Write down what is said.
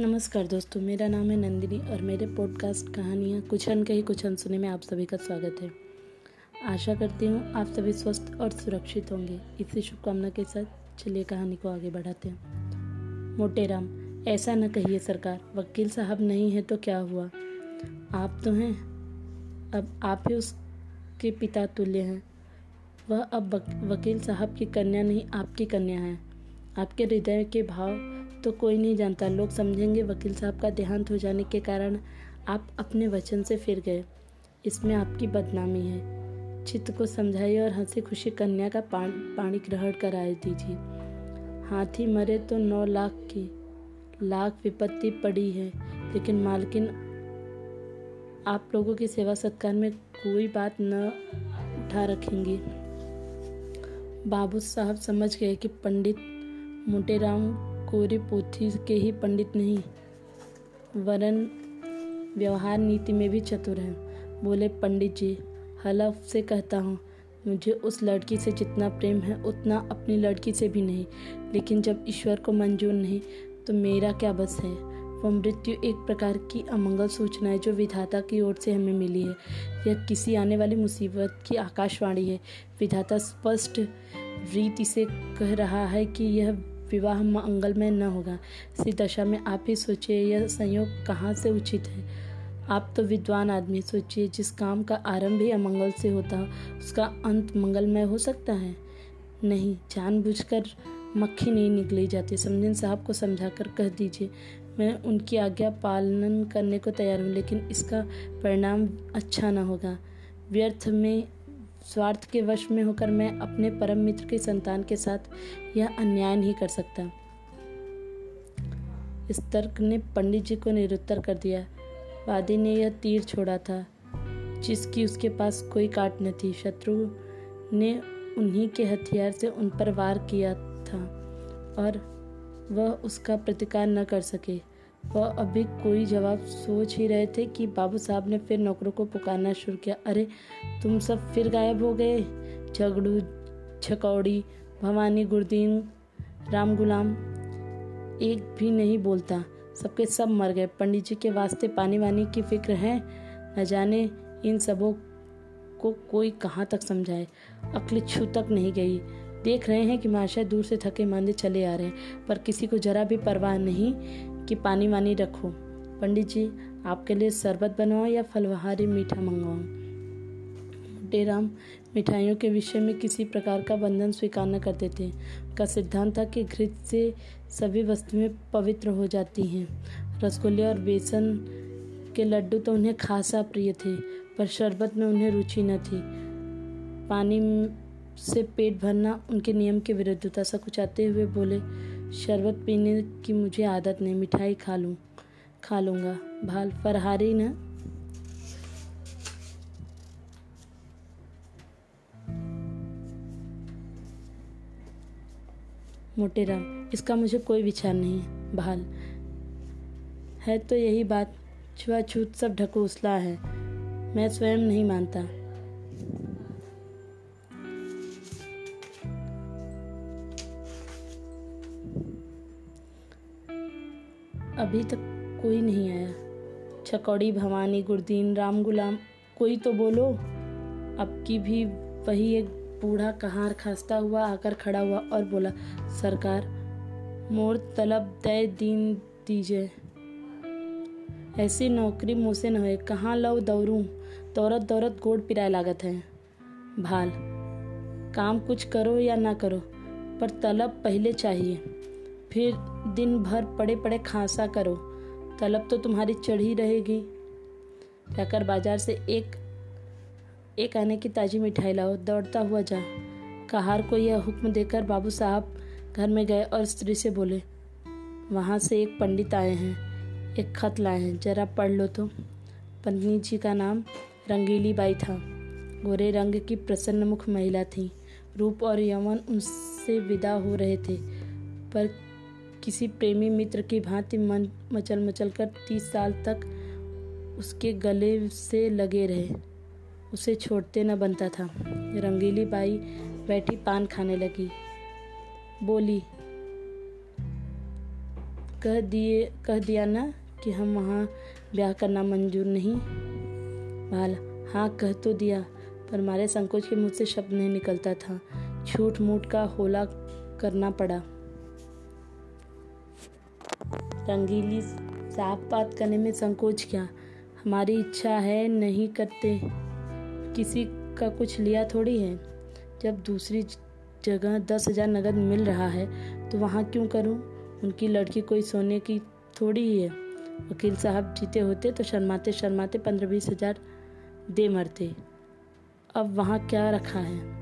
नमस्कार दोस्तों, मेरा नाम है नंदिनी और मेरे पॉडकास्ट कहानियाँ कुछ अनकही कुछ अनसुने में आप सभी का स्वागत है। आशा करती हूँ आप सभी स्वस्थ और सुरक्षित होंगे। इसी शुभकामना के साथ चलिए कहानी को आगे बढ़ाते हैं। मोटे राम, ऐसा न कहिए सरकार, वकील साहब नहीं है तो क्या हुआ? आप तो हैं। अब आप ही उसके पिता तुल्य हैं। वह अब वकील साहब की कन्या नहीं, आपकी कन्या है। आपके हृदय के भाव तो कोई नहीं जानता। लोग समझेंगे वकील साहब का देहांत हो जाने के कारण आप अपने वचन से फिर गए। इसमें आपकी बदनामी है। चित्त को समझाइए और हँसी खुशी कन्या का पानी ग्रहण कराए दीजिए। हाथी मरे तो नौ लाख की, लाख विपत्ति पड़ी है। लेकिन मालकिन, आप लोगों की सेवा सत्कार में कोई बात न उठा रखेंगी। बाबू साहब समझ गए कि पंडित मोटेराम कोरी पोथी के ही पंडित नहीं। वरन व्यवहार नीति में भी चतुर हैं। बोले, पंडित जी हलफ से कहता हूँ, मुझे उस लड़की से जितना प्रेम है, उतना अपनी लड़की से भी नहीं। लेकिन जब ईश्वर को मंजूर नहीं तो मेरा क्या बस है? वह मृत्यु एक प्रकार की अमंगल सूचना है, जो विधाता की ओर से हमें मिली है। यह किसी आने वाली मुसीबत की आकाशवाणी है। विधाता स्पष्ट रीति से कह रहा है कि यह विवाह मंगलमय न होगा। इसी दशा में आप ही सोचिए, यह संयोग कहाँ से उचित है? आप तो विद्वान आदमी, सोचिए, जिस काम का आरंभ ही अमंगल से होता उसका अंत मंगलमय हो सकता है। नहीं, जानबूझकर मक्खी नहीं निकली जाती। समझन साहब को समझाकर कह दीजिए, मैं उनकी आज्ञा पालन करने को तैयार हूँ, लेकिन इसका परिणाम अच्छा न होगा। व्यर्थ में स्वार्थ के वश में होकर मैं अपने परम मित्र की संतान के साथ यह अन्याय नहीं कर सकता। इस तर्क ने पंडित जी को निरुत्तर कर दिया। वादी ने यह तीर छोड़ा था, जिसकी उसके पास कोई काट न थी। शत्रु ने उन्हीं के हथियार से उन पर वार किया था और वह उसका प्रतिकार न कर सके। वह अभी कोई जवाब सोच ही रहे थे कि बाबू साहब ने फिर नौकरों को पुकारना शुरू किया। अरे, तुम सब फिर गायब हो गए। झगड़ू, छकौड़ी, भवानी, गुरदीन, राम गुलाम। एक भी नहीं बोलता। सबके सब मर गए। पंडित जी के वास्ते पानी वानी की फ़िक्र है। न जाने इन सबों को कोई कहाँ तक समझाए। अकल छू तक नहीं गई। देख रहे हैं कि महाशय दूर से थके मांदे चले आ रहे हैं, पर किसी को जरा भी परवाह नहीं। कि पानी वानी रखो। पंडित जी, आपके लिए शरबत बनवाओ या फलवहारी मीठा मंगवाओ? राम, मिठाइयों के विषय में किसी प्रकार का बंधन स्वीकार न करते थे उनका सिद्धांत था कि घृत से सभी वस्तुएँ पवित्र हो जाती हैं। रसगुल्ले और बेसन के लड्डू तो उन्हें खासा प्रिय थे, पर शरबत में उन्हें रुचि न थी। पानी से पेट भरना उनके नियम के विरुद्ध था सकुचाते हुए बोले शरबत पीने की मुझे आदत नहीं, मिठाई खा लूँ, खा लूँगा। भाल फरहारी न? मोटेरा इसका मुझे कोई विचार नहीं भाल, है तो यही बात, छुआछूत सब ढकोसला है, मैं स्वयं नहीं मानता। अभी तक कोई नहीं आया। छकौड़ी, भवानी, गुरदीन, राम गुलाम, कोई तो बोलो। अब की भी वही एक बूढ़ा कहार खास्ता हुआ आकर खड़ा हुआ और बोला, सरकार, मोर तलब दय दीन दीजिए। ऐसी नौकरी मुँह से न हो कहाँ लव दौड़ूँ दौरत दौरत गोड़ पिराए लागत है। भाल, काम कुछ करो या ना करो, पर तलब पहले चाहिए। फिर दिन भर पड़े पड़े खांसा करो, तलब तो तुम्हारी चढ़ी रहेगी। जाकर बाज़ार से एक एक आने की ताज़ी मिठाई लाओ, दौड़ता हुआ जा। कहार को यह हुक्म देकर बाबू साहब घर में गए और स्त्री से बोले, वहाँ से एक पंडित आए हैं, एक खत लाए हैं, जरा पढ़ लो तो। पत्नी जी का नाम रंगीली बाई था। गोरे रंग की प्रसन्न मुख महिला थी। रूप और यमन उनसे विदा हो रहे थे, पर किसी प्रेमी मित्र की भांति मन मचल मचल कर तीस साल तक उसके गले से लगे रहे। उसे छोड़ते न बनता था। रंगीली बाई बैठी पान खाने लगी। बोली, कह दिए, कह दिया ना कि हम वहाँ ब्याह करना मंजूर नहीं? भाल हाँ कह तो दिया, पर मारे संकोच के मुझसे शब्द नहीं निकलता था। छूट मूट का होला करना पड़ा। रंगीली साफ़ बात करने में संकोच क्या। हमारी इच्छा है, नहीं करते। किसी का कुछ लिया थोड़ी है। जब दूसरी जगह दस हज़ार नगद मिल रहा है तो वहाँ क्यों करूँ? उनकी लड़की कोई सोने की थोड़ी ही है। वकील साहब जीते होते तो शर्माते शर्माते पंद्रह बीस हज़ार दे मरते। अब वहाँ क्या रखा है?